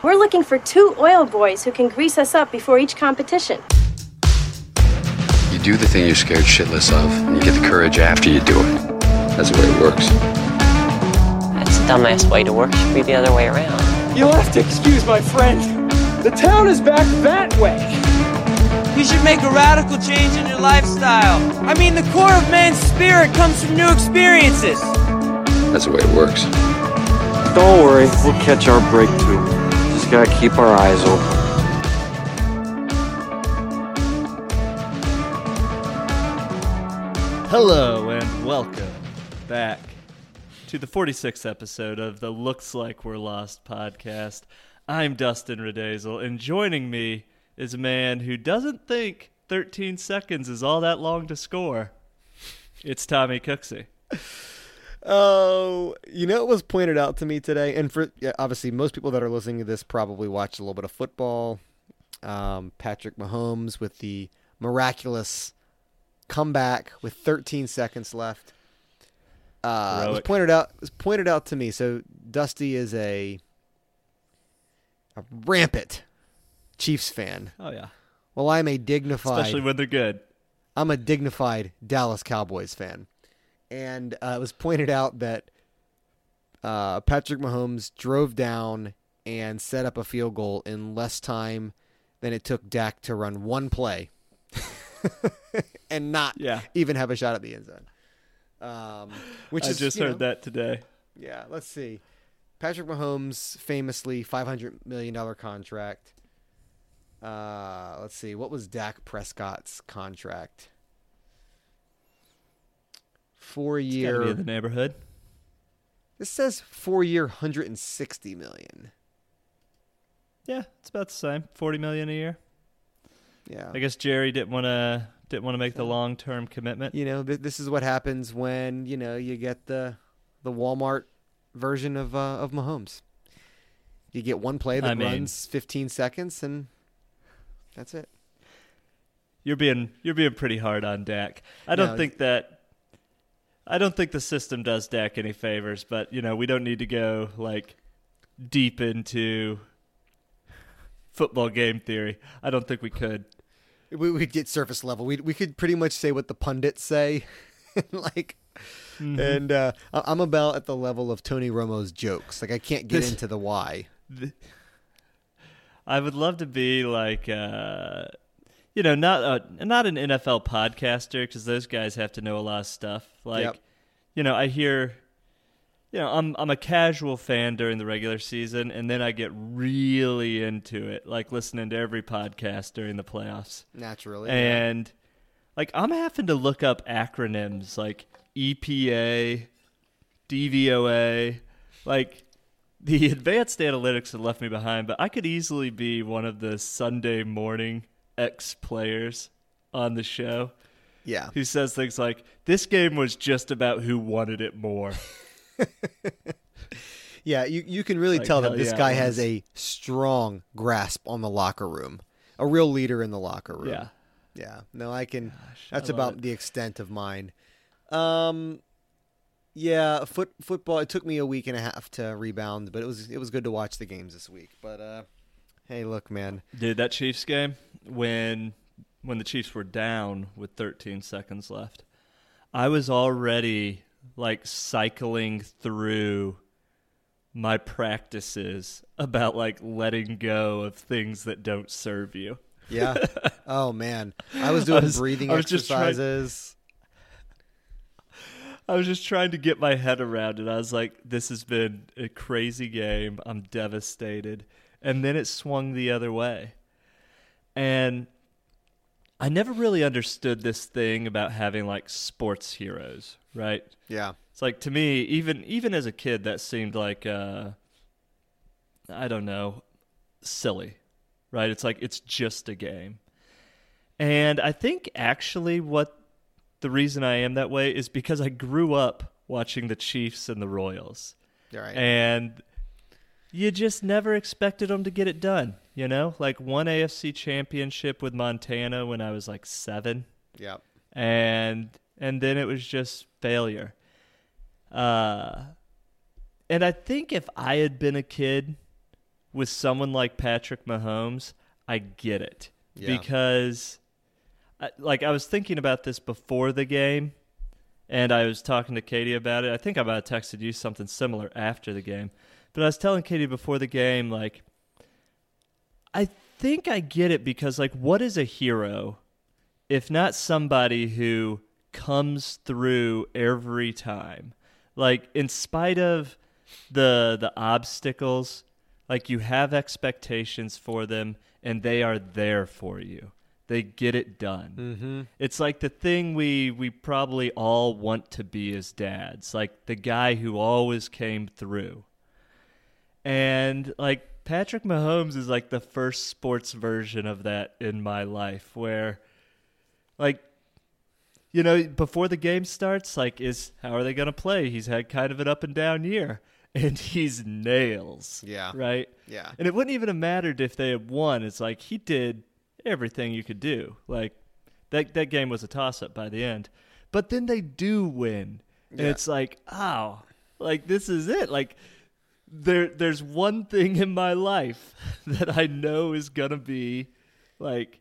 We're looking for two oil boys who can grease us up before each competition. You do the thing you're scared shitless of, and you get the courage after you do it. That's the way it works. That's the dumbass way to work. Should be the other way around. You'll have to excuse my friend. The town is back that way. You should make a radical change in your lifestyle. I mean, the core of man's spirit comes from new experiences. That's the way it works. Don't worry, we'll catch our break too. Gotta keep our eyes open. Hello and welcome back to the 46th episode of the Looks Like We're Lost podcast. I'm Dustin Redazel, and joining me is a man who doesn't think 13 seconds is all that long to score. It's Tommy Cooksey. Oh, you know it was pointed out to me today, and for yeah, obviously most people that are listening to this probably watched a little bit of football. Um, Patrick Mahomes with the miraculous comeback with 13 seconds left. Uh, it was pointed out. It was pointed out to me. So Dusty is a a rampant Chiefs fan. Oh, yeah. Well, I'm a dignified. Especially when they're good. I'm a dignified Dallas Cowboys fan, and uh, it was pointed out that uh, Patrick Mahomes drove down and set up a field goal in less time than it took Dak to run one play, and not Yeah. even have a shot at the end zone. Um, which I is just heard know, that today. Yeah, let's see. Patrick Mahomes famously five hundred million dollar contract. Uh, let's see. What was Dak Prescott's contract? Four year. in the neighborhood. This says four year, hundred and sixty million. Yeah, it's about the same. 40 million a year. Yeah. I guess Jerry didn't want to didn't want to make the long-term commitment. You know, th- this is what happens when you know you get the the Walmart version of uh, of Mahomes. You get one play that I mean- runs fifteen seconds, and that's it. You're being you're being pretty hard on Dak. I don't No, think that I don't think the system does Dak any favors, but you know, we don't need to go like deep into football game theory. I don't think we could. We would get surface level. We we could pretty much say what the pundits say, like, Mm-hmm. and uh, I'm about at the level of Tony Romo's jokes. Like I can't get This- into the why. I would love to be like uh you know, not a, not an NFL podcaster because those guys have to know a lot of stuff. Like, Yep. you know, I hear, you know, I'm I'm a casual fan during the regular season, and then I get really into it, like listening to every podcast during the playoffs. Naturally, And like I'm having to look up acronyms like EPA, DVOA, like the advanced analytics have left me behind, but I could easily be one of the Sunday morning ex players on the show yeah. who says things like, This game was just about who wanted it more. Yeah, you, you can really Like, tell that this yeah, guy has a strong grasp on the locker room, a real leader in the locker room. yeah. yeah. No, I can. I that's love about it. the extent of mine. Um, yeah, foot football. It took me a week and a half to rebound, but it was it was good to watch the games this week. But uh, hey, look, man. Dude, that Chiefs game when when the Chiefs were down with 13 seconds left, I was already like cycling through my practices about like letting go of things that don't serve you. Yeah. oh man, I was doing was- breathing I was exercises. I was just trying to get my head around it. I was like, this has been a crazy game. I'm devastated. And then it swung the other way. And I never really understood this thing about having like sports heroes, right? Yeah. It's like to me, even even as a kid, that seemed like uh, I don't know, silly, right? It's like it's just a game, and I think actually what the reason I am that way is because I grew up watching the Chiefs and the Royals, right. and you just never expected them to get it done. You know, like one AFC championship with Montana when I was like seven yep. and and then it was just failure. Uh, and I think if I had been a kid with someone like Patrick Mahomes, I get it Yeah. because, I- like, I was thinking about this before the game, and I was talking to Katie about it. I think I might have texted you something similar after the game, but I was telling Katie before the game, like, I think I get it because, like, what is a hero if not somebody who comes through every time? Like, in spite of the the obstacles, like you have expectations for them, and they are there for you. They get it done. Mm-hmm. It's like the thing we we probably all want to be as dads, like the guy who always came through. And like Patrick Mahomes is like the first sports version of that in my life where like you know, before the game starts, like is how are they going to play? He's had kind of an up and down year and he's nails. Yeah. Right? Yeah. And it wouldn't even have mattered if they had won. It's like he did everything you could do. Like that that game was a toss up by the end. But then they do win. And Yeah. it's like, oh, like this is it. Like there there's one thing in my life that I know is gonna be like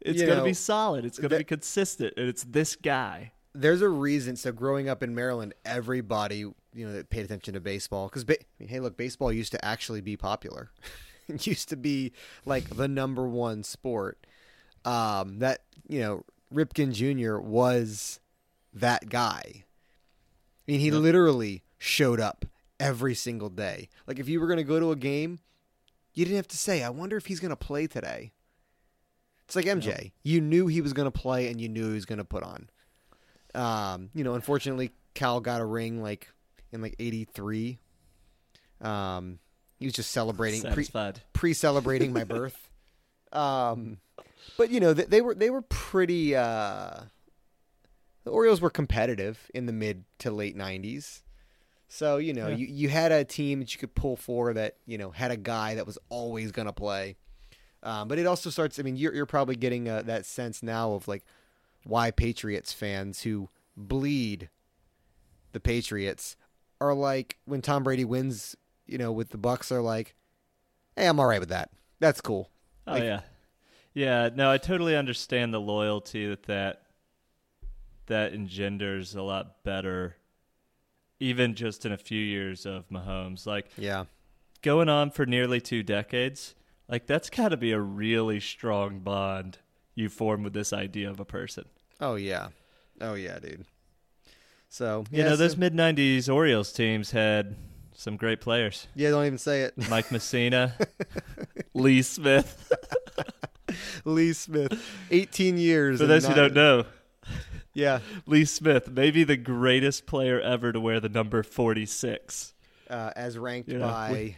it's You gonna know, be solid. It's gonna that- be consistent, and it's this guy. there's a reason. So growing up in Maryland, everybody you know that paid attention to baseball because ba- I mean, hey, look, baseball used to actually be popular. it used to be like the number one sport. Um, that you know, Ripken Jr. was that guy. I mean, he literally showed up every single day. Like if you were going to go to a game, you didn't have to say, "I wonder if he's going to play today." It's like MJ. You knew he was going to play, and you knew he was going to put on. Um, you know, unfortunately, Cal got a ring like in like '83. Um, he was just celebrating, pre pre celebrating my birth. Um, but you know, they, they were they were pretty. Uh, the Orioles were competitive in the mid to late '90s. So you know, Yeah. you, you had a team that you could pull for that you know had a guy that was always going to play. Um, but it also starts. I mean, you're you're probably getting uh, that sense now of like why Patriots fans who bleed the Patriots are like when Tom Brady wins, you know, with the Bucs are like, "Hey, I'm all right with that. That's cool." Oh Like- yeah, yeah. No, I totally understand the loyalty that that that engenders a lot better, even just in a few years of Mahomes. Like Yeah. going on for nearly two decades, like that's got to be a really strong bond you form with this idea of a person. Oh yeah. Oh yeah, dude. So You yeah, know, so- those mid '90s Orioles teams had some great players: yeah, don't even say it. Mike Mussina, Lee Smith. Lee Smith, 18 years. For those who don't know, yeah, Lee Smith, maybe the greatest player ever to wear the number 46. uh, as ranked Yeah, by,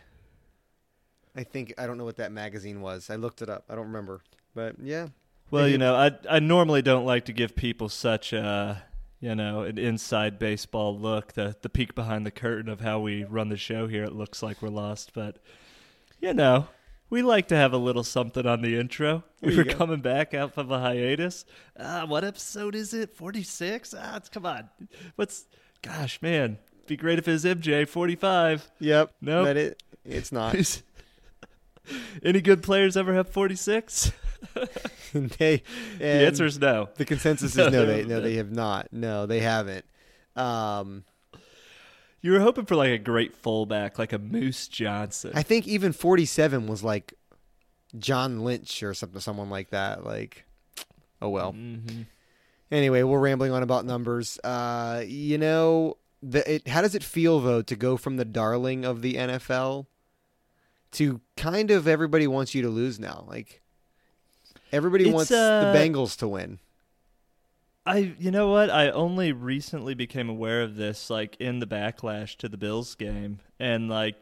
I think I don't know what that magazine was. I looked it up. I don't remember, but yeah. Well, Maybe- you know, I I normally don't like to give people such a, you know, an inside baseball look, the the peek behind the curtain of how we run the show here. It looks like we're lost, but you know, we like to have a little something on the intro. We were go. coming back out of a hiatus. Ah, what episode is it? 46? Ah, it's come on. What's gosh, man. Be great if it was MJ 45. Yep. Nope. But it it's not. Any good players ever have 46? they The answer is no. The consensus is no. no, They no, no. they have not. No, they haven't. Um, You were hoping for like a great fullback, like a Moose Johnston. I think even 47 was like John Lynch or something, someone like that. Like, oh well. Mhm. Anyway, we're rambling on about numbers. Uh, you know, the, it, how does it feel though to go from the darling of the NFL to kind of everybody wants you to lose now? Like, everybody It's, wants uh, the Bengals to win. I, you know what? I only recently became aware of this, like in the backlash to the Bills game, and like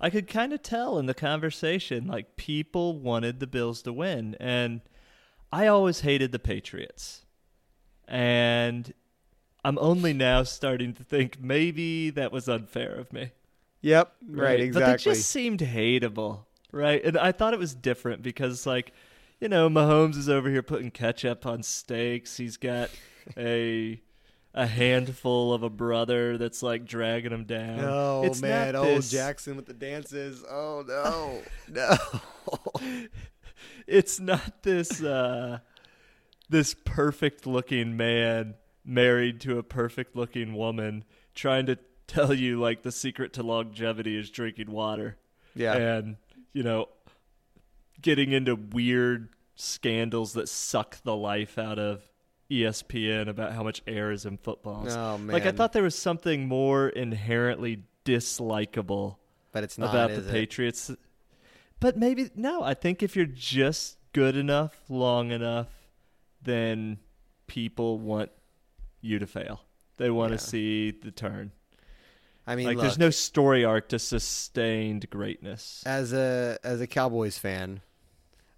I could kind of tell in the conversation, like people wanted the Bills to win, and I always hated the Patriots, and I'm only now starting to think maybe that was unfair of me. Yep, right, But exactly. they just seemed hateable, right? And I thought it was different because, like, you know, Mahomes is over here putting ketchup on steaks. He's got a a handful of a brother that's like dragging him down. Oh it's man, not oh this, Jackson with the dances. Oh no, no. It's not this uh, this perfect looking man married to a perfect looking woman trying to tell you like the secret to longevity is drinking water. Yeah. and you know, getting into weird scandals that suck the life out of ESPN about how much air is in footballs. Oh, Like I thought there was something more inherently dislikable But it's not about the it? Patriots. But maybe no, I think if you're just good enough, long enough, then people want you to fail. They want Yeah. to see the turn. I mean, like look, there's no story arc to sustained greatness. as a as a Cowboys fan,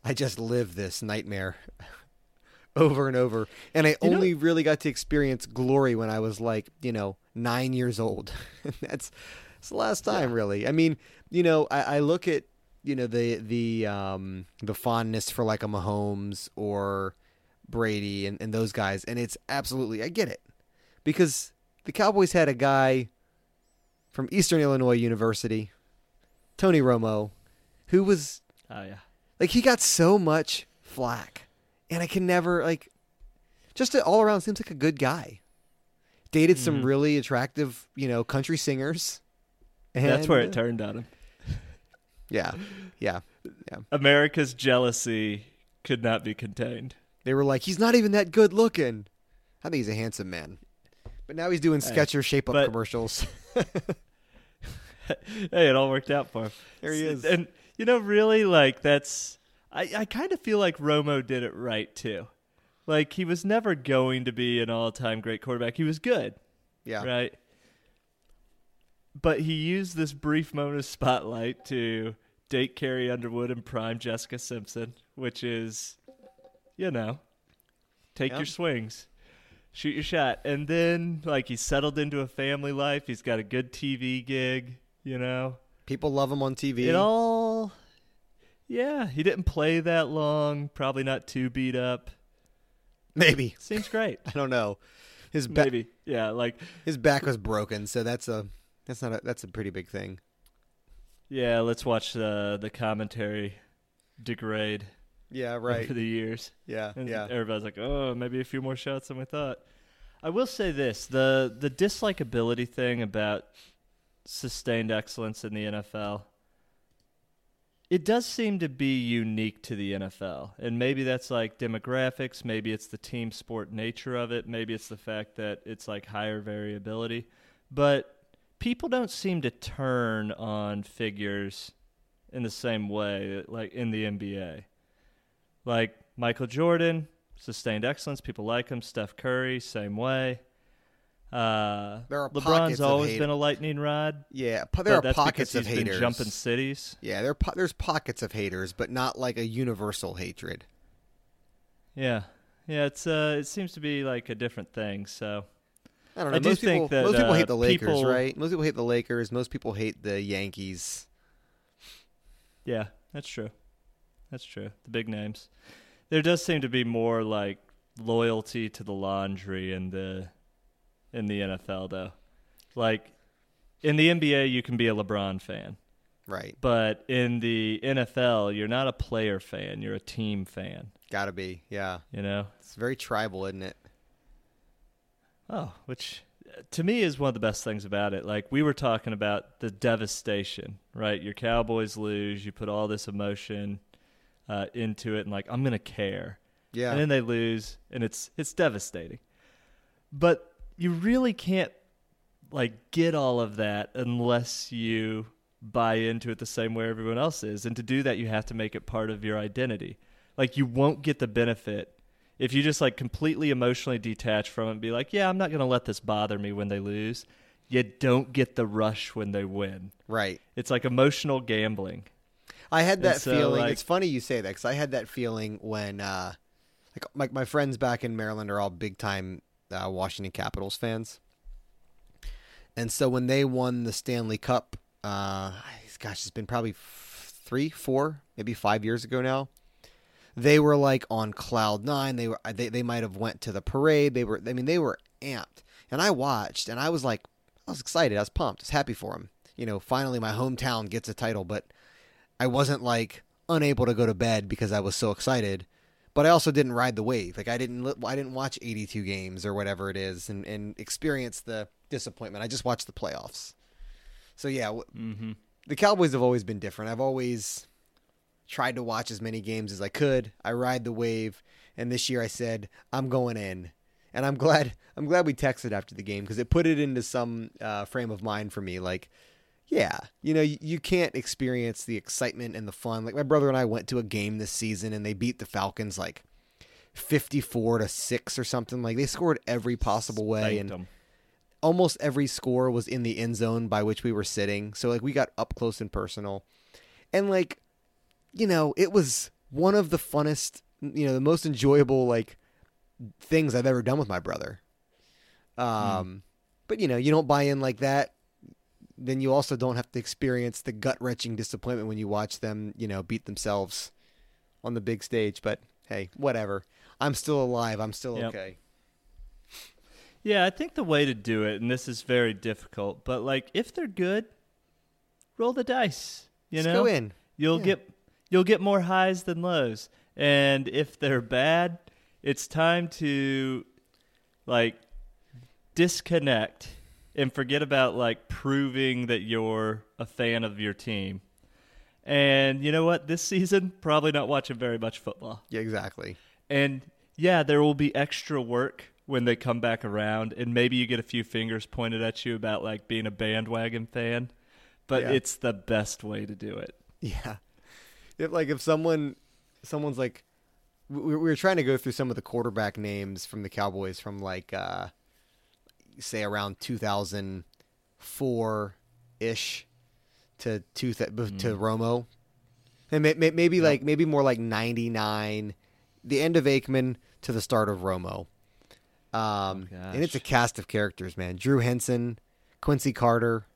I just live this nightmare over and over, and I You know- only really got to experience glory when I was like, you know, nine years old. that's that's the last time, really. I mean, you know, I, I look at you know the the um the fondness for like a Mahomes or Brady and, and those guys, and it's absolutely I get it because the Cowboys had a guy from Eastern Illinois University, Tony Romo, who was Oh yeah. Like he got so much flack, and I can never like just all around seems like a good guy. Dated some Mm-hmm. really attractive, you know, country singers. And, That's where it turned on him. Yeah, yeah, yeah. America's jealousy could not be contained. They were like, he's not even that good looking. I think he's a handsome man, but now he's doing Skechers shape up but- commercials. hey, it all worked out for him. There he is. And you know, really, like that's. I, I kind of feel like Romo did it right too. Like he was never going to be an all-time great quarterback. He was good, yeah, right? But he used this brief moment of spotlight to date Carrie Underwood and prime Jessica Simpson, which is, you know, take Yeah. your swings, shoot your shot, and then like he settled into a family life. He's got a good TV gig, you know. people love him on TV. It all, yeah. He didn't play that long. Probably not too beat up. Maybe Seems great. I don't know. His back, Maybe, yeah. Like, his back was broken, so that's a that's not a that's a pretty big thing. yeah. Let's watch the the commentary degrade Yeah, right. over the years. Yeah, And yeah. everybody's like, oh, maybe a few more shots than we thought. I will say this: the the dislikability thing about sustained excellence in the NFL. It does seem to be unique to the NFL. And maybe that's like demographics, maybe it's the team sport nature of it, maybe it's the fact that it's like higher variability. But people don't seem to turn on figures in the same way like in the NBA. Like Michael Jordan, sustained excellence. People like him. Steph Curry, same way. Uh, There are LeBron's always been a lightning rod. Yeah, there are pockets of haters. jumping cities. Yeah, there po- there's pockets of haters, but not like a universal hatred. Yeah, yeah. It's uh, it seems to be like a different thing. So I don't know. I do most people, think that, most people uh, hate the Lakers, people- right? Most people hate the Lakers. Most people hate the Yankees. yeah, that's true. That's true. The big names. There does seem to be more like loyalty to the laundry and the in the NFL though. Like in the NBA you can be a LeBron fan. Right. But in the NFL, you're not a player fan, you're a team fan, Gotta be. Yeah. you know? It's very tribal, isn't it? Oh, which to me is one of the best things about it. Like we were talking about the devastation, right? Your Cowboys lose, you put all this emotion uh, into it, and like I'm gonna care, Yeah. and then they lose, and it's it's devastating. But you really can't like get all of that unless you buy into it the same way everyone else is, and to do that, you have to make it part of your identity. Like you won't get the benefit if you just like completely emotionally detach from it and be like, yeah, I'm not going to let this bother me when they lose. You don't get the rush when they win. right. It's like emotional gambling. I had that so, feeling. like- it's funny you say that because I had that feeling when, uh, like, my my friends back in Maryland are all big time uh, Washington Capitals fans, and so when they won the Stanley Cup, uh, gosh, it's been probably three, four, maybe five years ago now. They were like on cloud nine. They were they they might have went to the parade. They were I mean they were amped. And I watched, and I was like, I was excited. I was pumped. I was happy for him. You know, finally my hometown gets a title, but I wasn't like unable to go to bed because I was so excited. But I also didn't ride the wave. Like I didn't, li- I didn't watch 82 games or whatever it is, and and experience the disappointment. I just watched the playoffs. So yeah, w- Mm-hmm. the Cowboys have always been different. I've always tried to watch as many games as I could. I ride the wave, and this year I said I'm going in, and I'm glad. I'm glad we texted after the game because it put it into some uh, frame of mind for me. Like, yeah, you know, you, you can't experience the excitement and the fun. Like my brother and I went to a game this season, and they beat the Falcons like 54 to six or something. Like they scored every possible way, and them. almost every score was in the end zone by which we were sitting. So like we got up close and personal. And like you know, it was one of the funnest, you know, the most enjoyable like things I've ever done with my brother. Um but you know, you don't buy in like that, then you also don't have to experience the gut-wrenching disappointment when you watch them, you know, beat themselves on the big stage, but hey, whatever. I'm still alive. I'm still Yep. okay. Yeah, I think the way to do it, and this is very difficult, but like if they're good, roll the dice. You Just know, go in. You'll Yeah. get you'll get more highs than lows. And if they're bad, it's time to like disconnect and forget about like proving that you're a fan of your team. And you know what? This season, probably not watching very much football. Yeah, exactly. And yeah, there will be extra work when they come back around, and maybe you get a few fingers pointed at you about like being a bandwagon fan, but Yeah. it's the best way to do it. Yeah. If like if someone someone's like we, we were trying to go through some of the quarterback names from the Cowboys from like uh say around 2004 ish to two th- to Romo. And may, may, maybe like maybe more like 99 the end of Aikman to the start of Romo. Um and it's a cast of characters, man. Drew Henson, Quincy Carter,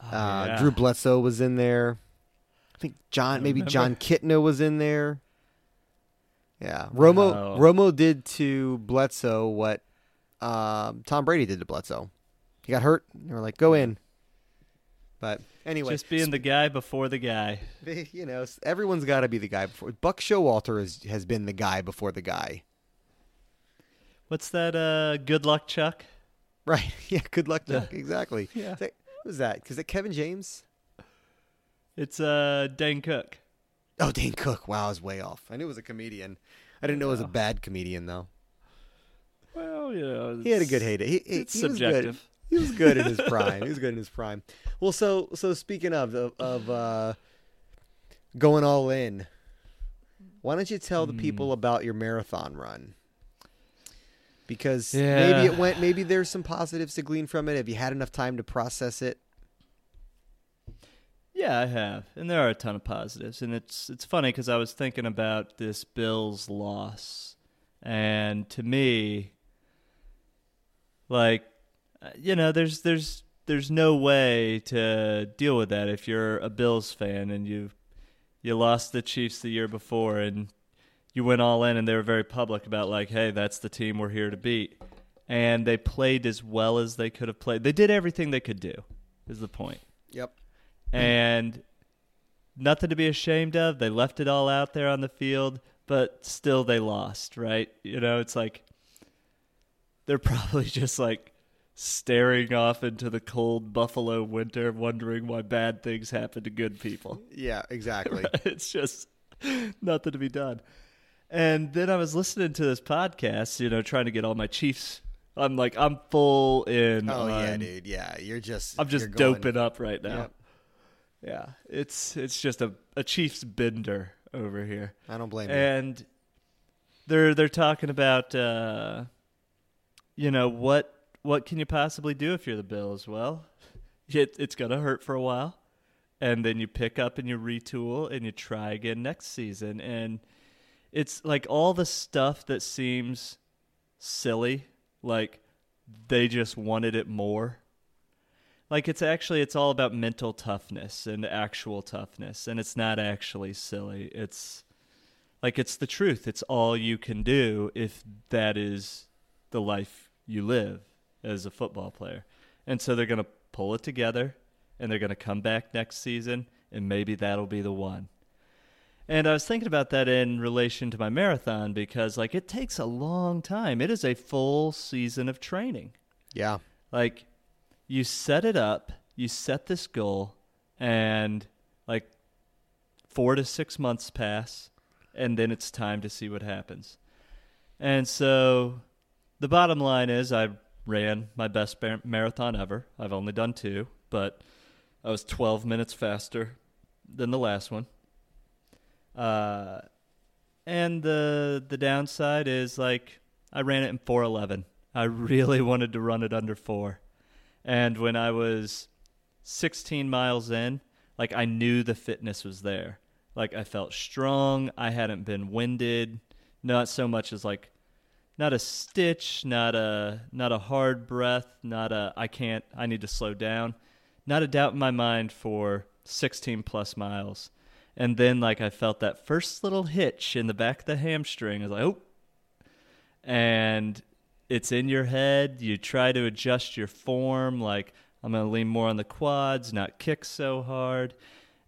uh, Oh, yeah. Drew Bledsoe was in there. I think John, maybe remember. Jon Kitna was in there. Yeah, Romo. Wow. Romo did to Bledsoe what um, Tom Brady did to Bledsoe. He got hurt. They were like, "Go in." But anyway, Just being the guy before the guy. you know, everyone's got to be the guy before. Buck Showalter has has been the guy before the guy. What's that? Uh, good luck, Chuck. Right? Yeah. Good luck, Yeah. Chuck. Exactly. Yeah. Is that- Who's that? Is it Kevin James? It's uh Dane Cook. Oh, Dane Cook. Wow, I was way off. I knew it was a comedian. I didn't know it was a bad comedian though. Well, you know, He had a good heyday. He, he, It's he was good. subjective. He was good in his prime. He was good in his prime. Well, so so speaking of of, of uh, going all in, why don't you tell the Hmm. people about your marathon run? Because Yeah. maybe it went. Maybe there's some positives to glean from it. Have you had enough time to process it? Yeah, I have, and there are a ton of positives, and it's it's funny because I was thinking about this Bills loss, and to me, like, uh, you know, there's there's there's no way to deal with that if you're a Bills fan and you you lost the Chiefs the year before and you went all in and they were very public about like, hey, that's the team we're here to beat, and they played as well as they could have played. They did everything they could do. Is the point Yep. and nothing to be ashamed of. They left it all out there on the field, but still they lost, right? You know, it's like they're probably just like staring off into the cold Buffalo winter, wondering why bad things happen to good people. Yeah. Exactly. it's just nothing to be done. And then I was listening to this podcast, you know, trying to get all my Chiefs. I'm like, I'm full in. oh yeah, dude. Yeah, you're just. I'm just going- doping up right now. Yep. Yeah, it's it's just a a Chiefs bender over here, I don't blame you. and they're they're talking about uh, you know what what can you possibly do if you're the Bills? Well, it, it's gonna hurt for a while, and then you pick up and you retool and you try again next season, and it's like all the stuff that seems silly, like they just wanted it more. Like it's actually it's all about mental toughness and actual toughness and it's not actually silly. It's like it's the truth. It's all you can do if that is the life you live as a football player. And so they're going to pull it together and they're going to come back next season and maybe that'll be the one. And I was thinking about that in relation to my marathon because like it takes a long time. It is a full season of training. Yeah. Like you set it up, you set this goal and like 4 to 6 months pass and then it's time to see what happens. And so the bottom line is I ran my best bar- marathon ever. I've only done two, but I was 12 minutes faster than the last one. Uh, and the the downside is like I ran it in 411. I really wanted to run it under 4. And when I was 16 miles in, like I knew the fitness was there. Like I felt strong, I hadn't been winded, not so much as like not a stitch, not a not a hard breath, not a I can't I need to slow down. Not a doubt in my mind for 16 plus miles. And then like I felt that first little hitch in the back of the hamstring. I was like, "Oh." And it's in your head. You try to adjust your form like I'm going to lean more on the quads, not kick so hard.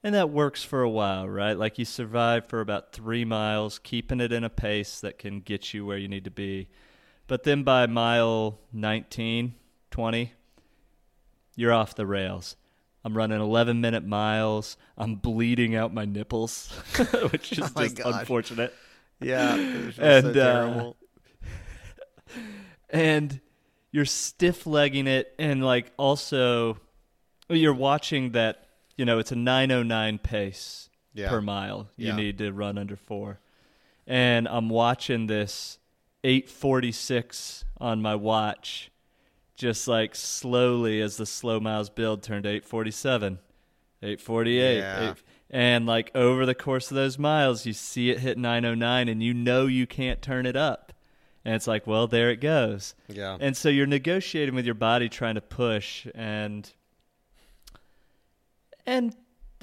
And that works for a while, right? Like you survive for about three miles, keeping it in a pace that can get you where you need to be. But then by mile 19, 20, you're off the rails. I'm running 11 minute miles. I'm bleeding out my nipples, which is Oh just gosh. unfortunate. Yeah. And, so uh, and you're stiff legging it and like also you're watching that you know it's a 909 pace Yeah. per mile you Yeah. need to run under 4 and I'm watching this 846 on my watch just like slowly as the slow miles build turned 847 848 Yeah. eight- and like over the course of those miles you see it hit 909 and you know you can't turn it up and it's like well there it goes Yeah. and so you're negotiating with your body trying to push and and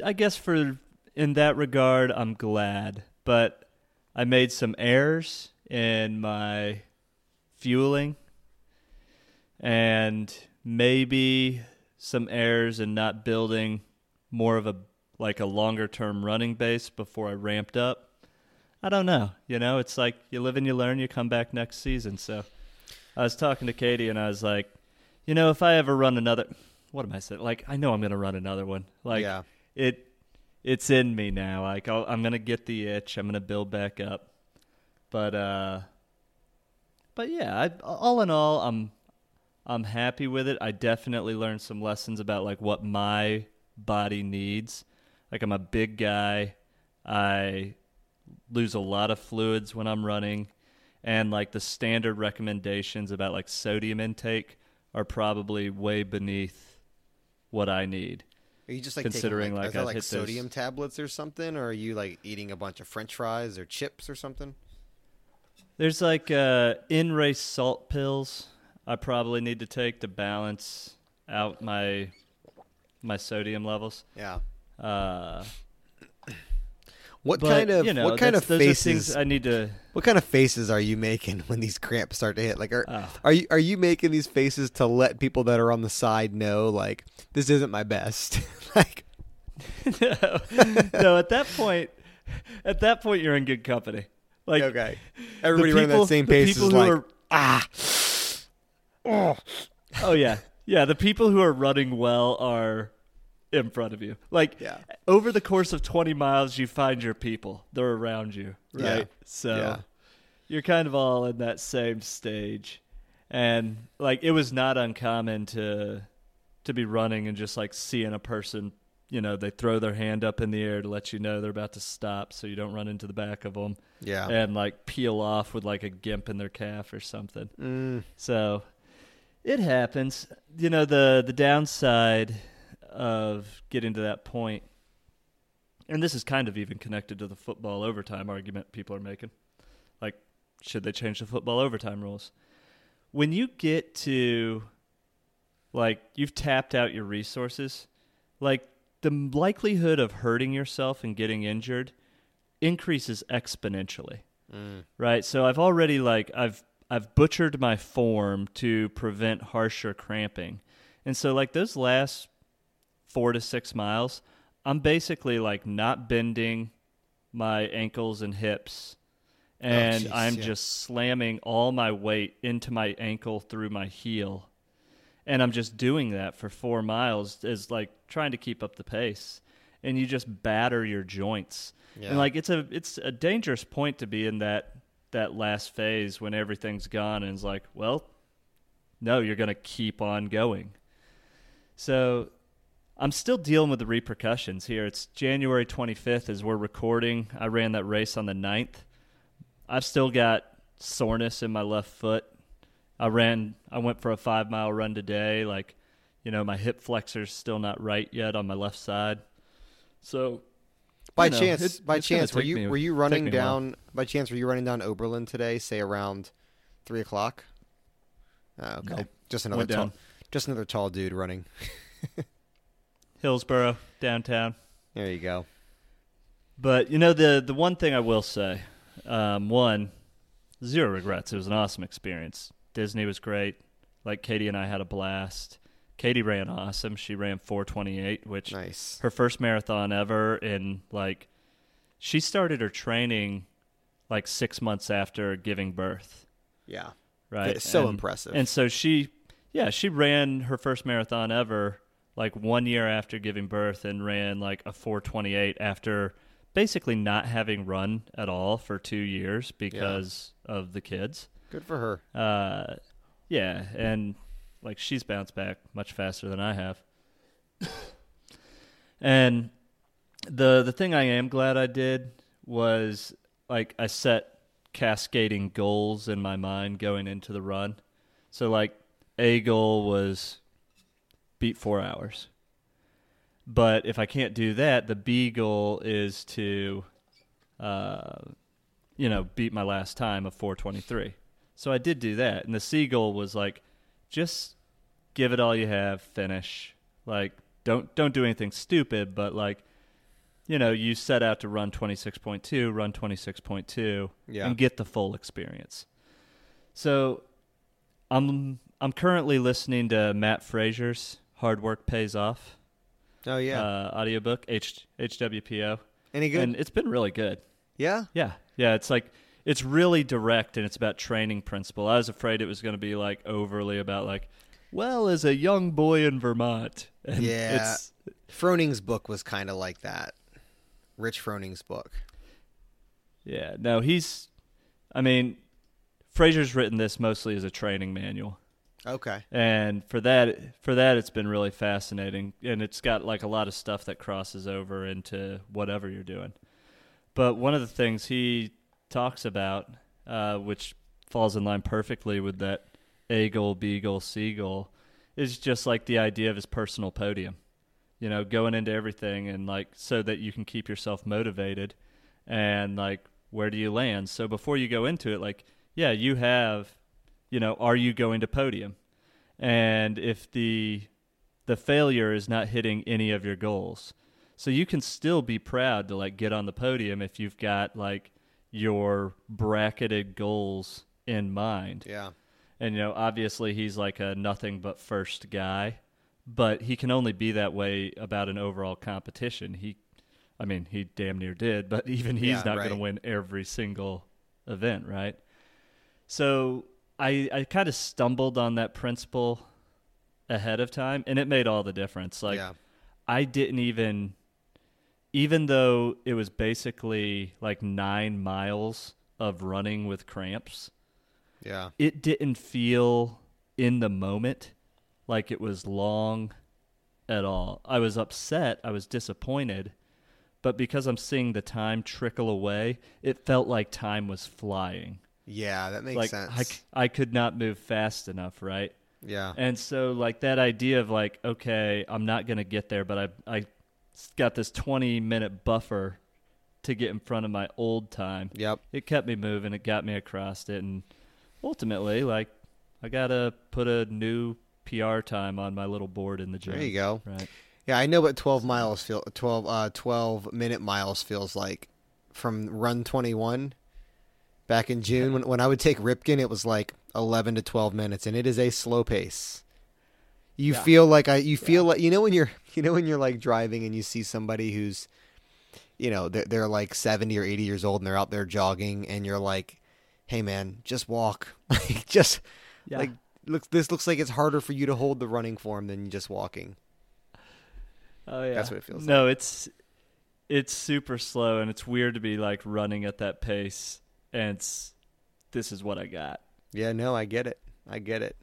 I guess for in that regard I'm glad but I made some errors in my fueling and maybe some errors in not building more of a like a longer term running base before I ramped up. I don't know. You know, it's like you live and you learn, you come back next season. So I was talking to Katie and I was like, you know, if I ever run another what am I saying? Like I know I'm going to run another one. Like Yeah. it it's in me now. Like I'll, I'm going to get the itch. I'm going to build back up. But uh but yeah, I, all in all, I'm I'm happy with it. I definitely learned some lessons about like what my body needs. Like I'm a big guy. I lose a lot of fluids when I'm running and like the standard recommendations about like sodium intake are probably way beneath what I need. Are you just like considering, taking, like, like, like hit those- sodium tablets or something, or are you like eating a bunch of French fries or chips or something? There's like uh, in race salt pills I probably need to take to balance out my my sodium levels. Yeah. Uh, What but, kind of you know, what kind of that's- those are faces? I need to. What kind of faces are you making when these cramps start to hit? Like, are Oh. are you are you making these faces to let people that are on the side know, like, this isn't my best? like, no, no, at that point, at that point, you're in good company. Like, okay, everybody the running people- that same pace people is like, are- ah, oh yeah, yeah. The people who are running well are in front of you. Like, Yeah. over the course of 20 miles, you find your people. They're around you, Yeah. right? So Yeah. you're kind of all in that same stage, and like it was not uncommon to to be running and just like seeing a person. You know, they throw their hand up in the air to let you know they're about to stop, so you don't run into the back of them. yeah, and like peel off with like a gimp in their calf or something. Mm. So it happens. You know the the downside of getting to that point, and this is kind of even connected to the football overtime argument people are making. Like, should they change the football overtime rules? When you get to like you've tapped out your resources, like the likelihood of hurting yourself and getting injured increases exponentially Mm. right so i've already like i've I've butchered my form to prevent harsher cramping. And so like those last 4 to 6 miles, I'm basically like not bending my ankles and hips oh, and jeez, I'm yeah. just slamming all my weight into my ankle through my heel. And I'm just doing that for 4 miles is like trying to keep up the pace. And you just batter your joints. Yeah. And like it's a it's a dangerous point to be in that that last phase when everything's gone and it's like, well, no, you're going to keep on going. So I'm still dealing with the repercussions here. It's January 25th as we're recording. I ran that race on the 9th. I've still got soreness in my left foot. I ran I went for a 5 mile run today like you know my hip flexor's still not right yet on my left side. So By know, chance, by it's chance, were you me- were you running down? By chance, were you running down Oberlin today? Say around three o'clock. Oh, okay, just another Went tall, down. just another tall dude running. Hillsboro downtown. There you go. But you know the the one thing I will say, um, one, zero regrets. It was an awesome experience. Disney was great. Like Katie and I had a blast. Katie ran awesome. She ran 428, which Nice. her first marathon ever. And like, she started her training like six months after giving birth. Yeah. Right. It's so And- impressive. And so she, yeah, she ran her first marathon ever like one year after giving birth and ran like a 428 after basically not having run at all for two years because of the kids. Good for her. Uh, yeah, and like she's bounced back much faster than I have. and the the thing I am glad I did was like I set cascading goals in my mind going into the run. So like a goal was beat 4 hours. But if I can't do that, the B goal is to uh you know, beat my last time of 423. So I did do that. And the C goal was like just give it all you have, finish. Like don't don't do anything stupid, but like you know, you set out to run 26.2, run 26.2 Yeah. and get the full experience. So I'm I'm currently listening to Matt Fraser's Hard Work Pays Off Oh yeah. uh, audiobook, H HWPO. Any good? And it's been really good. yeah. Yeah, yeah. It's like it's really direct and it's about training principle. I was afraid it was going to be like overly about like, well, as a young boy in Vermont. And Yeah. It's, Froning's book was kind of like that. Rich Froning's book. yeah. No, he's. I mean, Fraser's written this mostly as a training manual. Okay. and for that for that it's been really fascinating. And it's got like a lot of stuff that crosses over into whatever you're doing. But one of the things he talks about uh, which falls in line perfectly with that a goal b goal c goal is just like the idea of his personal podium. You know going into everything and like so that you can keep yourself motivated and like where do you land? So before you go into it like yeah you have you know, are you going to podium? And if the the failure is not hitting any of your goals. So you can still be proud to like get on the podium if you've got like your bracketed goals in mind. Yeah. And you know, obviously he's like a nothing but first guy, but he can only be that way about an overall competition. He I mean, he damn near did, but even he's Yeah, not right. going to win every single event, right? So I I kind of stumbled on that principle ahead of time and it made all the difference. Like yeah. I didn't even even though it was basically like 9 miles of running with cramps, Yeah. it didn't feel in the moment like it was long at all. I was upset, I was disappointed, but because I'm seeing the time trickle away, it felt like time was flying. Yeah, that makes like sense. I, c- I could not move fast enough, right? yeah. And so like that idea of like, okay, I'm not going to get there, but I I got this 20 minute buffer to get in front of my old time. Yep. It kept me moving, it got me across it and ultimately like I got to put a new PR time on my little board in the gym. There you go. Right. Yeah, I know what 12 miles feel 12 uh 12 minute miles feels like from run 21 back in June when when I would take Ripken, it was like eleven to twelve minutes, and it is a slow pace. You Yeah. feel like I, you feel like you know when you're, you know when you're like driving and you see somebody who's, you know, they're they're like seventy or eighty years old and they're out there jogging, and you're like, hey man, just walk, like just Yeah. like looks this looks like it's harder for you to hold the running form than just walking. Oh yeah, That's what it feels No, it's it's super slow, and it's weird to be like running at that pace, and it's this is what I got. Yeah, no, I get it, I get it.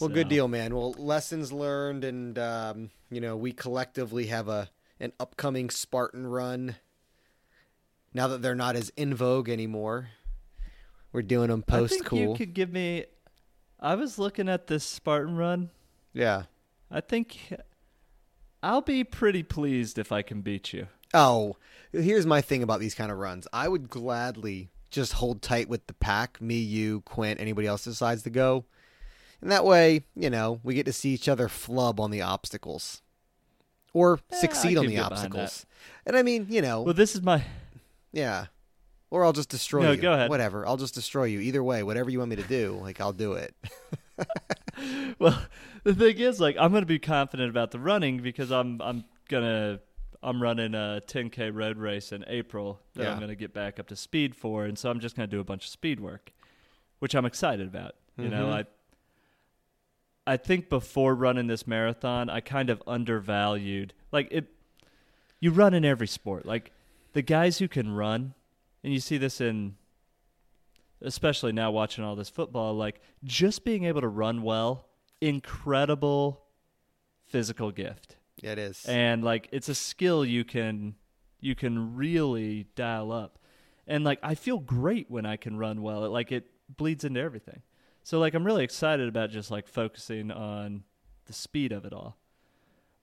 Well, good deal, man. Well, lessons learned, and um, you know, we collectively have a an upcoming Spartan run. Now that they're not as in vogue anymore, we're doing them post cool. you could give me. I was looking at this Spartan run. Yeah. I think I'll be pretty pleased if I can beat you. Oh, here's my thing about these kind of runs. I would gladly just hold tight with the pack, me, you, Quint, anybody else decides to go. And that way, you know, we get to see each other flub on the obstacles. Or Eh, succeed on the obstacles. And I mean, you know, Well, this is my. yeah. Or I'll just destroy No, you. go ahead. Whatever. I'll just destroy you. Either way, whatever you want me to do, like I'll do it. Well, the thing is, like, I'm gonna be confident about the running because I'm I'm gonna I'm running a 10k road race in April that Yeah. I'm gonna get back up to speed for, and so I'm just gonna do a bunch of speed work, which I'm excited about. You know, Mhm. I I think before running this marathon, I kind of undervalued like it. You run in every sport, like the guys who can run, and you see this in especially now watching all this football, like just being able to run well, incredible physical gift. It is. And like it's a skill you can you can really dial up. And like I feel great when I can run well. It like it bleeds into everything. So like I'm really excited about just like focusing on the speed of it all.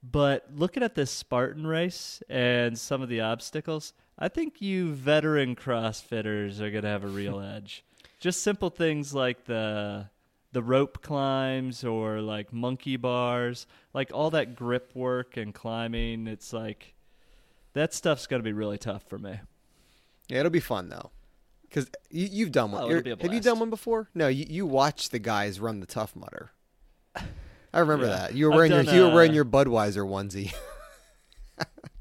But looking at this Spartan race and some of the obstacles, I think you veteran CrossFitters are gonna have a real edge. Just simple things like the the rope climbs or like monkey bars, like all that grip work and climbing. It's like that stuff's gonna be really tough for me. Yeah, it'll be fun though, because you, you've done one. Oh, it'll be a have you done one before? No, you you watched the guys run the Tough Mudder. I remember Yeah. that. You were wearing your you were wearing your Budweiser onesie.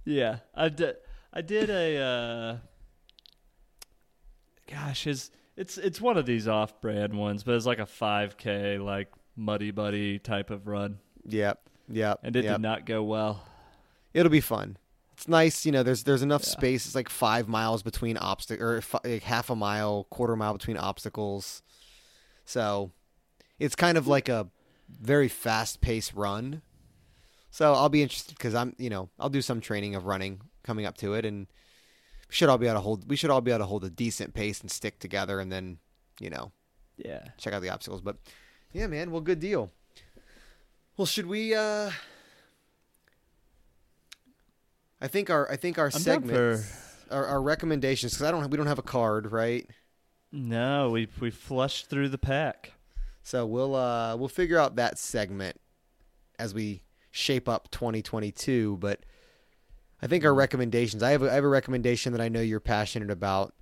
Yeah, I did. I did a. Uh, gosh, is it's it's one of these off-brand ones, but it's like a 5K, like muddy buddy type of run, yep, yep, and it yep. did not go well. It'll be fun. It's nice, you know. There's there's enough Yeah. space. It's like five miles between obstacle or fi- like half a mile, quarter mile between obstacles. So, it's kind of hmm. like a very fast paced run. So I'll be interested because I'm, you know, I'll do some training of running coming up to it, and we should all be able to hold. We should all be able to hold a decent pace and stick together, and then, you know, Yeah. check out the obstacles. But yeah, man, well, good deal. Well, should we? uh I think our I think our segment, for. our, our recommendations, because I don't we don't have a card, right? No, we we flushed through the pack. So we'll uh we'll figure out that segment as we shape up 2022. But I think our recommendations. I have a, I have a recommendation that I know you're passionate about.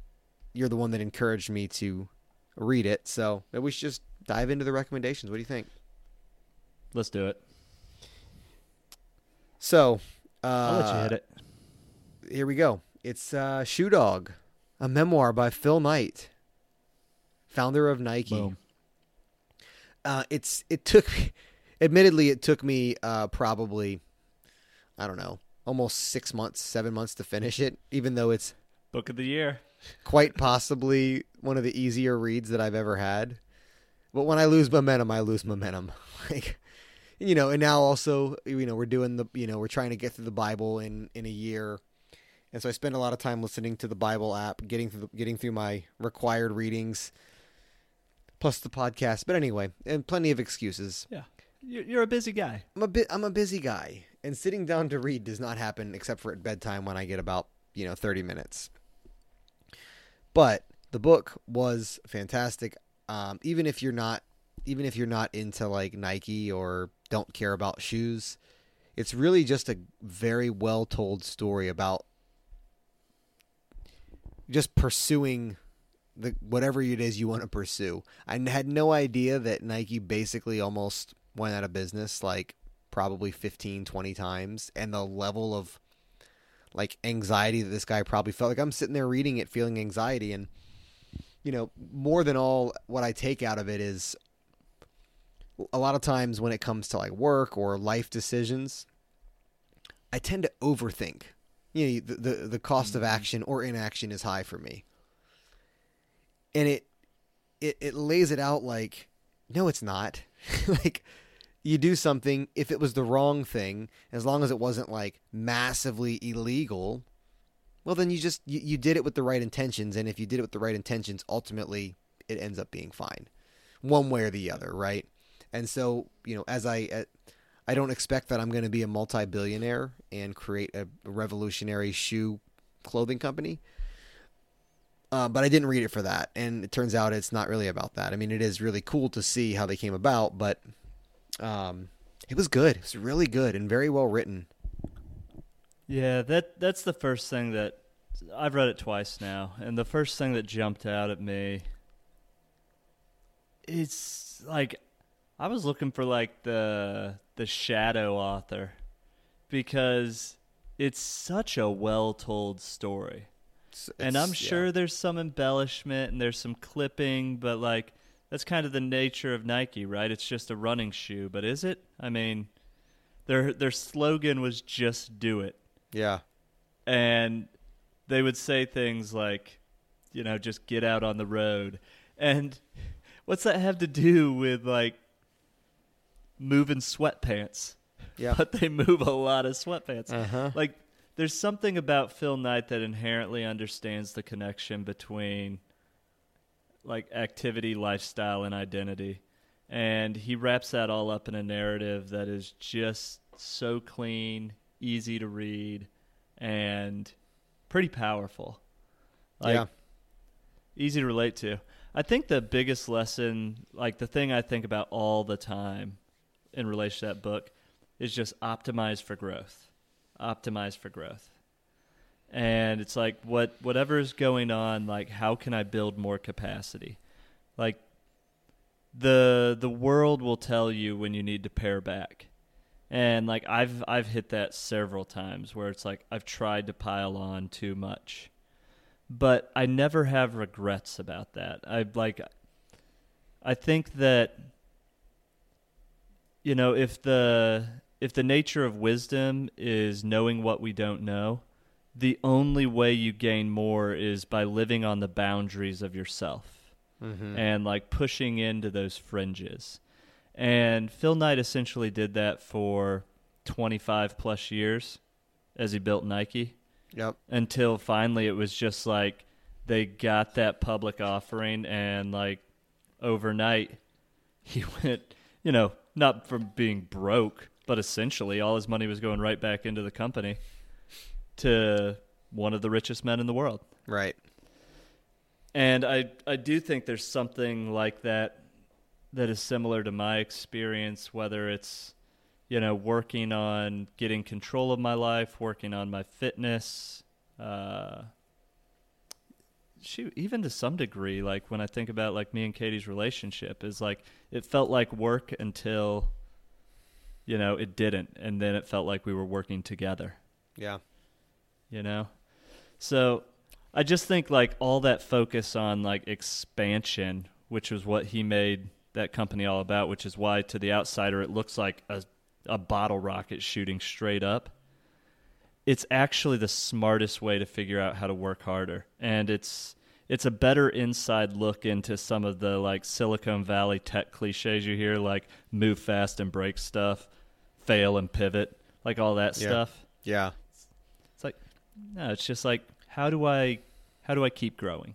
You're the one that encouraged me to read it, so maybe we should just dive into the recommendations. What do you think? Let's do it. So uh, I'll let you hit it. Here we go. It's uh, Shoe Dog, a memoir by Phil Knight, founder of Nike. Uh, it's it took, me, admittedly, it took me uh, probably, I don't know, almost six months, seven months to finish it. Even though it's Book of the year. quite possibly one of the easier reads that I've ever had. But when I lose momentum, I lose momentum. Like, you know, and now also, you know, we're doing the, you know, we're trying to get through the Bible in in a year, and so I spend a lot of time listening to the Bible app, getting through the, getting through my required readings, plus the podcast. But anyway, and plenty of excuses. Yeah. You're, you're a busy guy. I'm a bit, I'm a busy guy, and sitting down to read does not happen except for at bedtime when I get about you know 30 minutes. But the book was fantastic. Um, even if you're not, even if you're not into like Nike or don't care about shoes, it's really just a very well told story about just pursuing the whatever it is you want to pursue. I had no idea that Nike basically almost went out of business like probably 15 20 times and the level of like anxiety that this guy probably felt. Like I'm sitting there reading it feeling anxiety and you know more than all what I take out of it is a lot of times when it comes to like work or life decisions I tend to overthink. You know the the, the cost of mm-hmm. action or inaction is high for me. And it it it lays it out like no it's not. Like you do something if it was the wrong thing as long as it wasn't like massively illegal well then you just you, you did it with the right intentions and if you did it with the right intentions ultimately it ends up being fine. One way or the other right? And so you know as i uh, i don't expect that i'm going to be a multi-billionaire and create a revolutionary shoe clothing company. Uh, but I didn't read it for that, and it turns out it's not really about that. I mean, it is really cool to see how they came about, but um, it was good. It was really good and very well written. Yeah, that that's the first thing that I've read it twice now, and the first thing that jumped out at me it's like I was looking for like the the shadow author because it's such a well told story. It's- and I'm it's- yeah. sure there's some embellishment and there's some clipping, but like that's kind of the nature of Nike, right? It's just a running shoe, but is it? I mean, their their slogan was just do it. Yeah. And they would say things like, you know, just get out on the road. And what's that have to do with like moving sweatpants? Yeah. But they move a lot of sweatpants. Uh-huh. Like there's something about Phil Knight that inherently understands the connection between like activity, lifestyle, and identity. And he wraps that all up in a narrative that is just so clean, easy to read, and pretty powerful. Like, Yeah. Easy to relate to. I think the biggest lesson, like the thing I think about all the time in relation to that book, is just optimize for growth. Optimize for growth. And it's like what whatever is going on, like how can I build more capacity? Like the the world will tell you when you need to pare back. And like I've I've hit that several times where it's like I've tried to pile on too much. But I never have regrets about that. I like I think that you know, if the if the nature of wisdom is knowing what we don't know, the only way you gain more is by living on the boundaries of yourself mm-hmm. and like pushing into those fringes. And Phil Knight essentially did that for 25 plus years as he built Nike Yep. until finally it was just like they got that public offering and like overnight he went you know not from being broke but essentially all his money was going right back into the company to one of the richest men in the world Right. and I I do think there's something like that that is similar to my experience, whether it's you know working on getting control of my life, working on my fitness. Uh, shoot, even to some degree, like when I think about like me and Katie's relationship, is like it felt like work until you know it didn't, and then it felt like we were working together Yeah. You know so i just think like all that focus on like expansion which was what he made that company all about which is why to the outsider it looks like a, a bottle rocket shooting straight up it's actually the smartest way to figure out how to work harder and it's it's a better inside look into some of the like silicon valley tech cliches you hear like move fast and break stuff fail and pivot like all that Yeah. stuff Yeah. No, it's just like how do I how do I keep growing?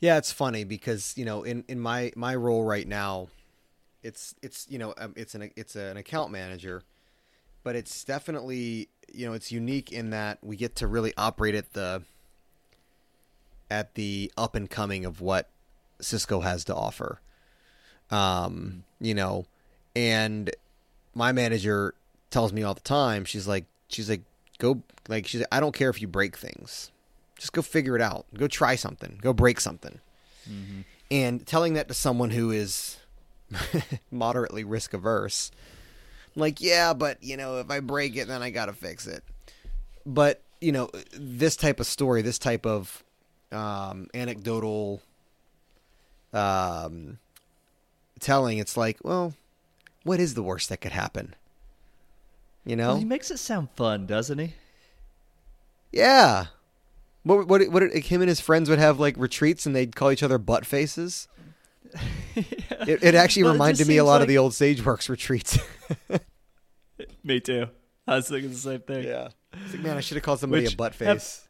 Yeah, it's funny because you know, in, in my my role right now, it's it's you know um, it's an it's an account manager, but it's definitely you know it's unique in that we get to really operate at the at the up and coming of what Cisco has to offer. Um, you know, and my manager tells me all the time. She's like, she's like, go like she's. I don't care if you break things, just go figure it out. Go try something. Go break something. And telling that to someone who is moderately risk averse, like, yeah, but you know, if I break it, then I got to fix it. But you know, this type of story, this type of um, anecdotal um, telling, it's like, well, what is the worst that could happen? You know, Well, he makes it sound fun, doesn't he? yeah. What what what him and his friends would have like retreats and they'd call each other butt faces. It, it actually Well, reminded just me a lot of the old SageWorks retreats. Me too. I was thinking the same thing. It's like, man, I should have called somebody Which a butt have- face.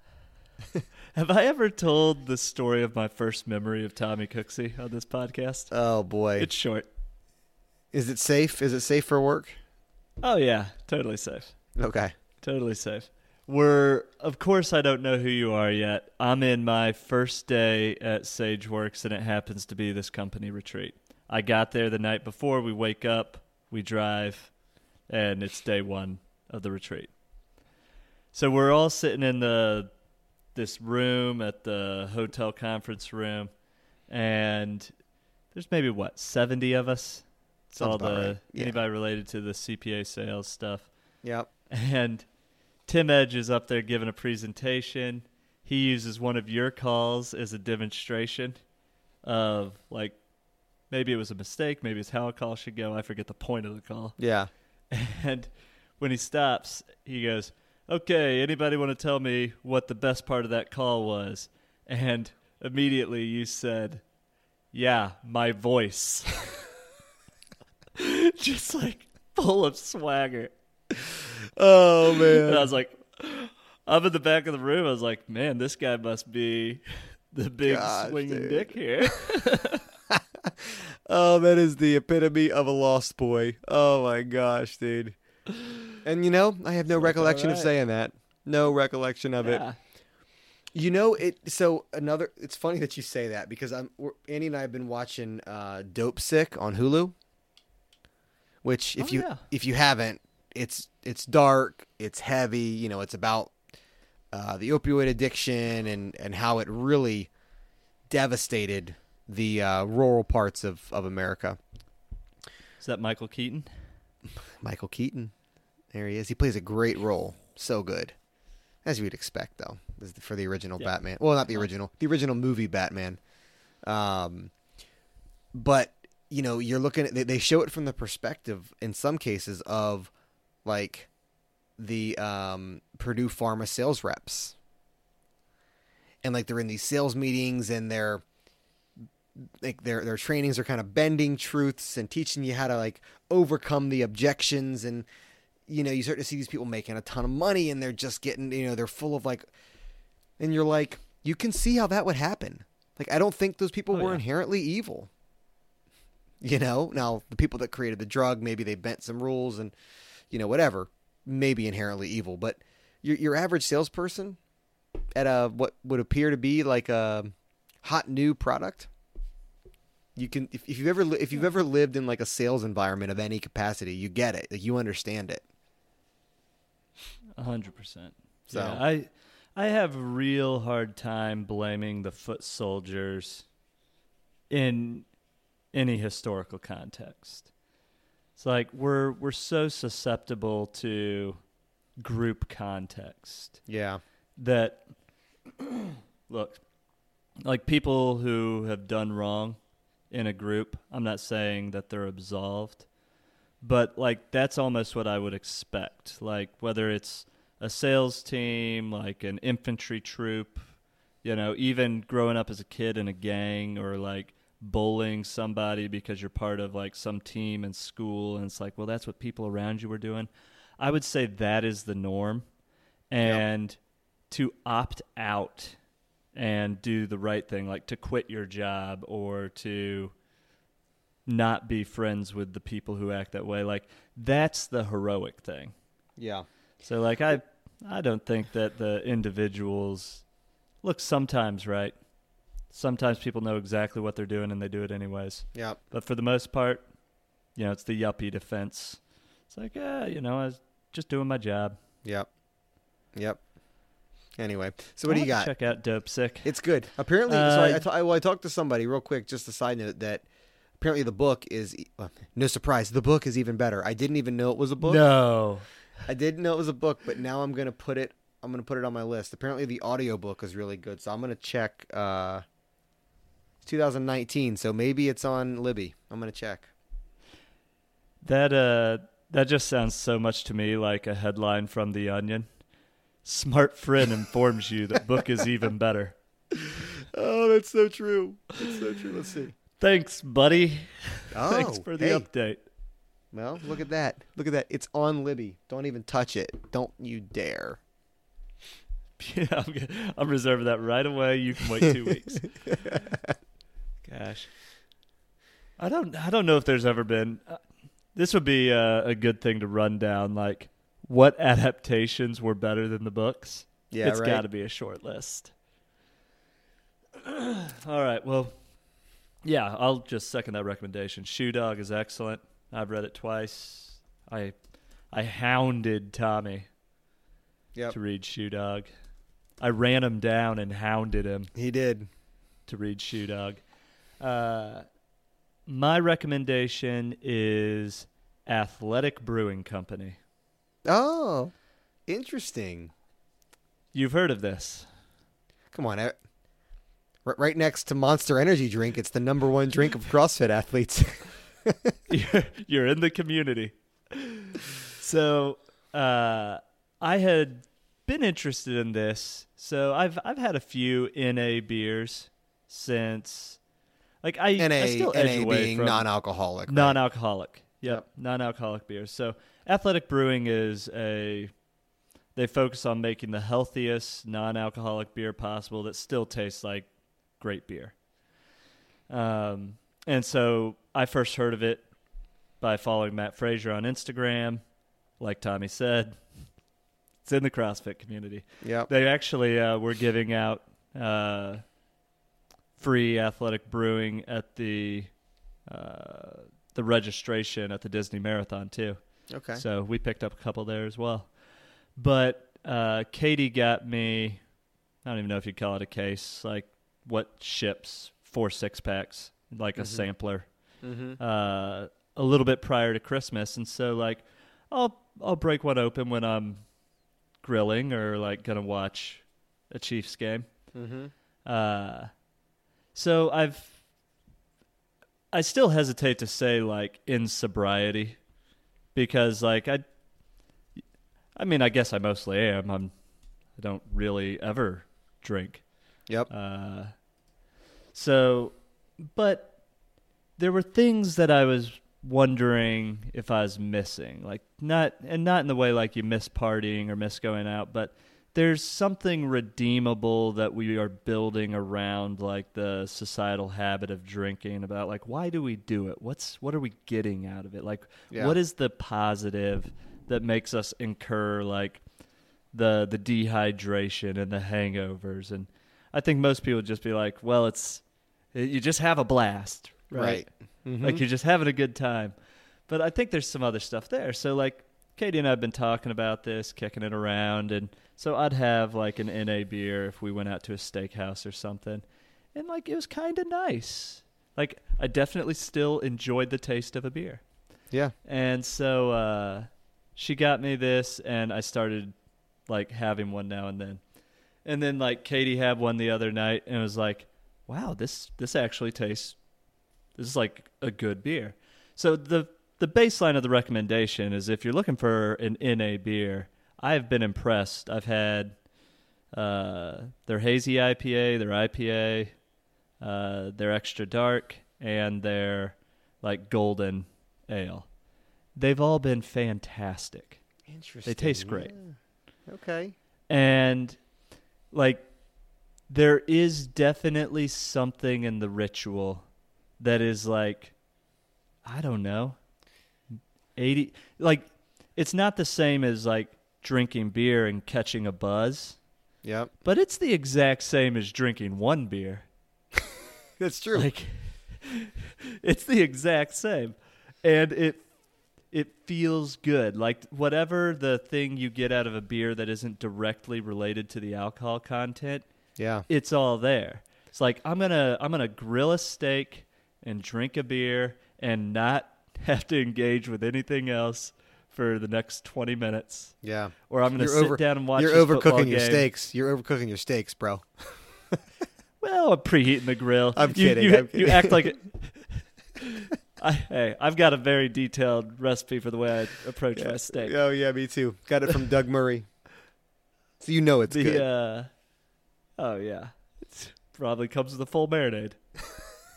Have I ever told the story of my first memory of Tommy Cooksey on this podcast? Oh boy, It's short. is it safe? Is it safe for work? Oh yeah, totally safe. Okay. Totally safe. We're, of course, I don't know who you are yet. I'm in my first day at SageWorks, and it happens to be this company retreat. I got there the night before. We wake up, we drive, and it's day one of the retreat. So we're all sitting in the this room at the hotel conference room, and there's maybe what seventy of us. It's Sounds all the right. Yeah. anybody related to the CPA sales stuff Yep. and Tim Edge is up there giving a presentation. He uses one of your calls as a demonstration of like maybe it was a mistake, maybe it's how a call should go. I forget the point of the call. Yeah. And when he stops, he goes, "Okay, anybody want to tell me what the best part of that call was?" And immediately you said, "Yeah, my voice." Just like full of swagger. Oh And man. I was like, I'm in the back of the room. I was like, man, this guy must be the big Gosh, swinging dude. dick here. Oh, that is the epitome of a lost boy. Oh my gosh, dude. And you know, I have no recollection of saying that. No recollection of it. You know it. So another. It's funny that you say that because I'm we're, Andy and I have been watching uh, Dopesick on Hulu. Which, if Oh, you yeah. if you haven't, it's it's dark, it's heavy. You know, it's about uh, the opioid addiction and and how it really devastated the uh, rural parts of of America. Is that Michael Keaton? Michael Keaton, there he is. He plays a great role. So good, as you would expect, though, for the original Yeah. Batman. Well, not the original, the original movie Batman. Um, but you know, you're looking at they, they show it from the perspective in some cases of like the um, Purdue Pharma sales reps, and like they're in these sales meetings and they're like their their trainings are kind of bending truths and teaching you how to like overcome the objections. And you know you start to see these people making a ton of money and they're just getting you know they're full of like and you're like you can see how that would happen. Like i don't think those people Oh, were yeah. inherently evil you know? Now the people that created the drug maybe they bent some rules and you know whatever maybe inherently evil but your your average salesperson at a what would appear to be like a hot new product you can if, if you've ever if you've ever lived in like a sales environment of any capacity you get it. Like you understand it. A hundred percent. So- Yeah, I I have a real hard time blaming the foot soldiers in any historical context. It's like we're we're so susceptible to group context yeah that look like people who have done wrong in a group i'm not saying that they're absolved but like that's almost what i would expect like whether it's a sales team like an infantry troop you know even growing up as a kid in a gang or like bullying somebody because you're part of like some team in school and it's like well that's what people around you were doing. I would say that is the norm. And to opt out and do the right thing like to quit your job or to not be friends with the people who act that way like that's the heroic thing. Yeah. So like i i don't think that the individuals look sometimes right sometimes people know exactly what they're doing and they do it anyways yeah but for the most part you know it's the yuppie defense it's like yeah you know i was just doing my job yep yep Anyway, so what do you got? Check out Dopesick. It's good. Apparently, Uh, I, I, ta- I, well, I talked to somebody real quick. Just a side note that apparently the book is well, no surprise. The book is even better. I didn't even know it was a book. No. I didn't know it was a book, but now I'm gonna put it. I'm gonna put it on my list. Apparently, the audiobook is really good, so I'm gonna check. Uh, 2019, so maybe it's on Libby. I'm gonna check. That uh that just sounds so much to me like a headline from The Onion. Smart friend informs you that book is even better. Oh, that's so true. That's so true. Let's see. Thanks, buddy. Oh, Thanks for the hey. update. Well, look at that. Look at that. It's on Libby. Don't even touch it. Don't you dare. Yeah, I'm, I'm reserving that right away. You can wait two weeks. Gosh, I don't. I don't know if there's ever been. Uh, this would be uh, a good thing to run down. Like, what adaptations were better than the books? Yeah, it's right. got to be a short list. All right. Well, yeah, I'll just second that recommendation. Shoe Dog is excellent. I've read it twice. I I hounded Tommy Yep. to read Shoe Dog. I ran him down and hounded him He did. to read Shoe Dog. Uh, my recommendation is Athletic Brewing Company. Oh, interesting. You've heard of this. Come on. r- Right next to Monster Energy drink, it's the number one drink of CrossFit athletes. you're, you're in the community. So uh, I had been interested in this. So I've I've had a few NA beers since, like I, NA, I still edge NA away being from non-alcoholic. right? non-alcoholic. Yep, non-alcoholic beers. So Athletic Brewing is a they focus on making the healthiest non-alcoholic beer possible that still tastes like great beer. Um, and so I first heard of it by following Matt Frazier on Instagram. Like Tommy said, it's in the CrossFit community. Yep. They actually uh, were giving out uh, free athletic brewing at the uh, the registration at the Disney Marathon too. Okay. So we picked up a couple there as well. But uh, Katie got me. I don't even know if you'd call it a case. Like what ships four six packs, like a sampler, Mm-hmm. uh, a little bit prior to Christmas, and so like I'll I'll break one open when I'm grilling or like gonna watch a Chiefs game. Mm-hmm. Uh, so I've I still hesitate to say like in sobriety because like I I mean I guess I mostly am. I'm I don't really ever drink. Yep. Uh, so, but there were things that I was wondering if I was missing, like not, and not in the way like you miss partying or miss going out, but there's something redeemable that we are building around like the societal habit of drinking about like why do we do it what's what are we getting out of it like Yeah. what is the positive that makes us incur like the the dehydration and the hangovers and I think most people would just be like, well, it's you just have a blast, right? Right. Mm-hmm. Like you're just having a good time. But I think there's some other stuff there. So like Katie and I have been talking about this, kicking it around, and so I'd have like an NA beer if we went out to a steakhouse or something, and like it was kind of nice. Like I definitely still enjoyed the taste of a beer. Yeah. And so uh, she got me this, and I started like having one now and then. And then like Katie had one the other night, and it was like, "Wow, this this actually tastes. This is like a good beer." So the the baseline of the recommendation is if you're looking for an NA beer, I've been impressed. I've had uh, their hazy IPA, their IPA, uh, their extra dark, and their like golden ale. They've all been fantastic. Interesting. They taste great. Yeah. Okay. And like there is definitely something in the ritual that is like I don't know. 80 like it's not the same as like drinking beer and catching a buzz, Yep. but it's the exact same as drinking one beer. That's true. Like it's the exact same. And it it feels good. Like whatever the thing you get out of a beer that isn't directly related to the alcohol content, Yeah. it's all there. It's like I'm gonna I'm gonna grill a steak and drink a beer and not have to engage with anything else for the next 20 minutes. Yeah. Or I'm gonna You're sit over- down and watch. You're overcooking your steaks. You're overcooking your steaks, bro. Well, I'm preheating the grill. I'm You- kidding, You, I'm you act like it. I, hey, I've got a very detailed recipe for the way I approach my steak. Oh yeah, me too. Got it from Doug Murray. So you know it's the good. uh, oh yeah, it probably comes with a full marinade.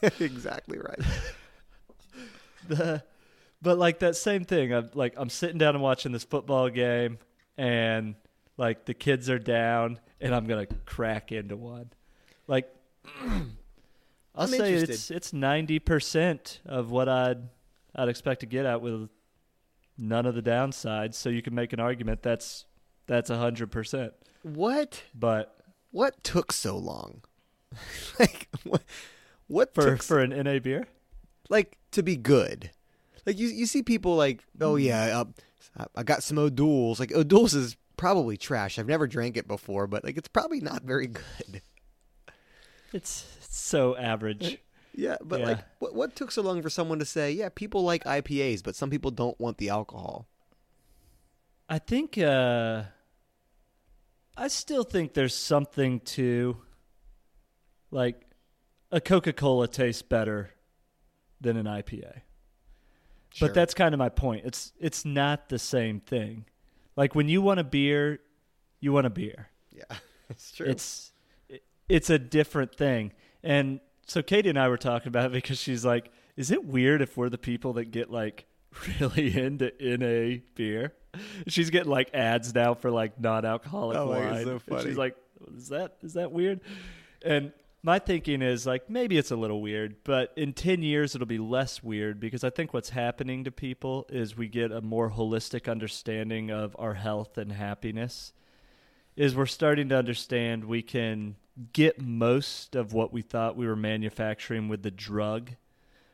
exactly right. the but like that same thing i'm like i'm sitting down and watching this football game and like the kids are down and i'm gonna crack into one like i'll I'm say interested. it's it's 90% of what i'd i'd expect to get out with none of the downsides so you can make an argument that's that's 100% What? but What took so long? like what? What for took for an na beer like to be good? Like you, you see people like, oh Mm. yeah, uh, I- I got some O'Doul's. Like O'Doul's is probably trash. I've never drank it before, but like it's probably not very good. it's, it's so average Yeah, but Yeah. like, what what took so long for someone to say, yeah, people like IPAs, but some people don't want the alcohol. I think uh I still think there's something to like a Coca-Cola tastes better than an IPA. Sure. But that's kind of my point. It's it's not the same thing. Like when you want a beer, you want a beer. yeah, it's true. It's it- it's a different thing. And so Katie and I were talking about it because she's like, "Is it weird if we're the people that get like really into NA beer?" She's getting like ads now for like non-alcoholic Oh wine. so she's like, "Is that is that weird?" And my thinking is like maybe it's a little weird, but in 10 years it'll be less weird because I think what's happening to people is we get a more holistic understanding of our health and happiness is we're starting to understand we can get most of what we thought we were manufacturing with the drug.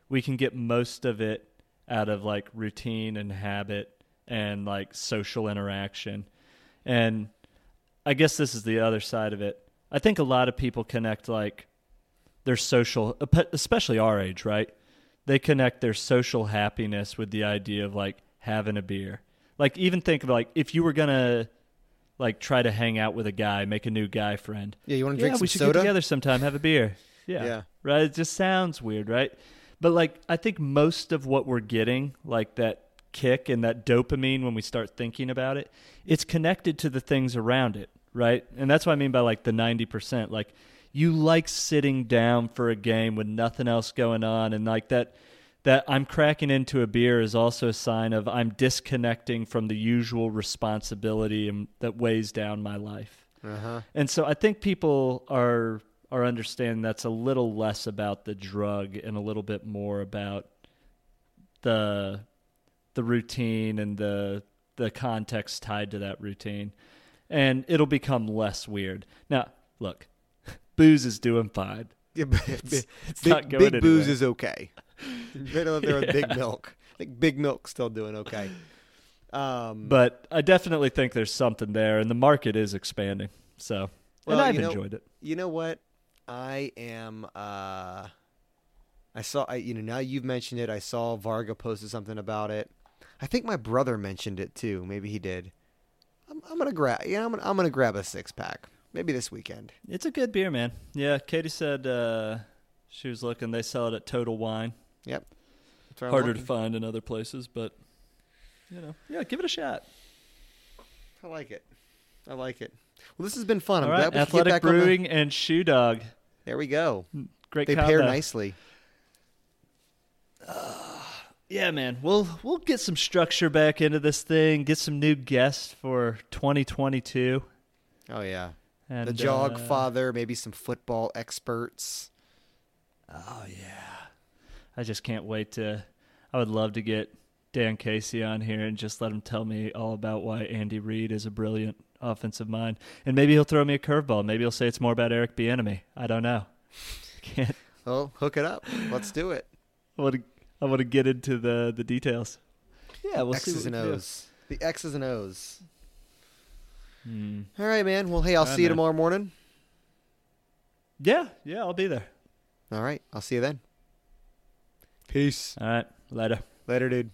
We can get most of it out of like routine and habit and like social interaction. And I guess this is the other side of it. I think a lot of people connect like their social, especially our age, right? They connect their social happiness with the idea of like having a beer. Like even think of like if you were gonna like try to hang out with a guy, make a new guy friend. yeah, you want to drink yeah, some we should soda? get together sometime, have a beer. Yeah. Yeah. Right? It just sounds weird, right? But like I think most of what we're getting, like that kick and that dopamine when we start thinking about it, it's connected to the things around it, right? And that's what I mean by like the 90%. Like you like sitting down for a game with nothing else going on and like that that I'm cracking into a beer is also a sign of I'm disconnecting from the usual responsibility and, that weighs down my life. Uh-huh. And so I think people are are understanding that's a little less about the drug and a little bit more about the the routine and the the context tied to that routine. And it'll become less weird. Now, look, booze is doing fine. Yeah, b- it's big, not going big booze is okay. Right up there with big milk. I think big milk's still doing okay. Um, But I definitely think there's something there and the market is expanding. So Well, and I've know- enjoyed it. you know what? I am. uh I saw. I, you know, now you've mentioned it. I saw Varga posted something about it. I think my brother mentioned it too. Maybe he did. I'm, I'm gonna grab. Yeah, I'm gonna. I'm gonna grab a six pack. Maybe this weekend. It's a good beer, man. Yeah, Katie said uh, she was looking. They sell it at Total Wine. Yep. Harder to find in other places, but you know, yeah, give it a shot. I like it. I like it. Well, this has been fun. I'm All right, glad we could get Athletic back on the- Brewing and Shoe Dog. There we go. Great They combo. pair nicely. Yeah, man. We'll we'll get some structure back into this thing. Get some new guests for 2022. Oh yeah. And the Jog uh, Father, maybe some football experts. Oh yeah. I just can't wait to. I would love to get Dan Casey on here and just let him tell me all about why Andy Reid is a brilliant offensive mind. And maybe he'll throw me a curveball. Maybe he'll say it's more about Eric Bieniemy. I don't know. Can't. Oh, hook it up. Let's do it. Want to. I want to get into the the details. Yeah, we'll see The X's and we do. O's. The X's and O's. Hmm. All right, man. Well, hey, I'll All see you tomorrow morning. Yeah, yeah, I'll be there. All right, I'll see you then. Peace. All right, later. Later, dude.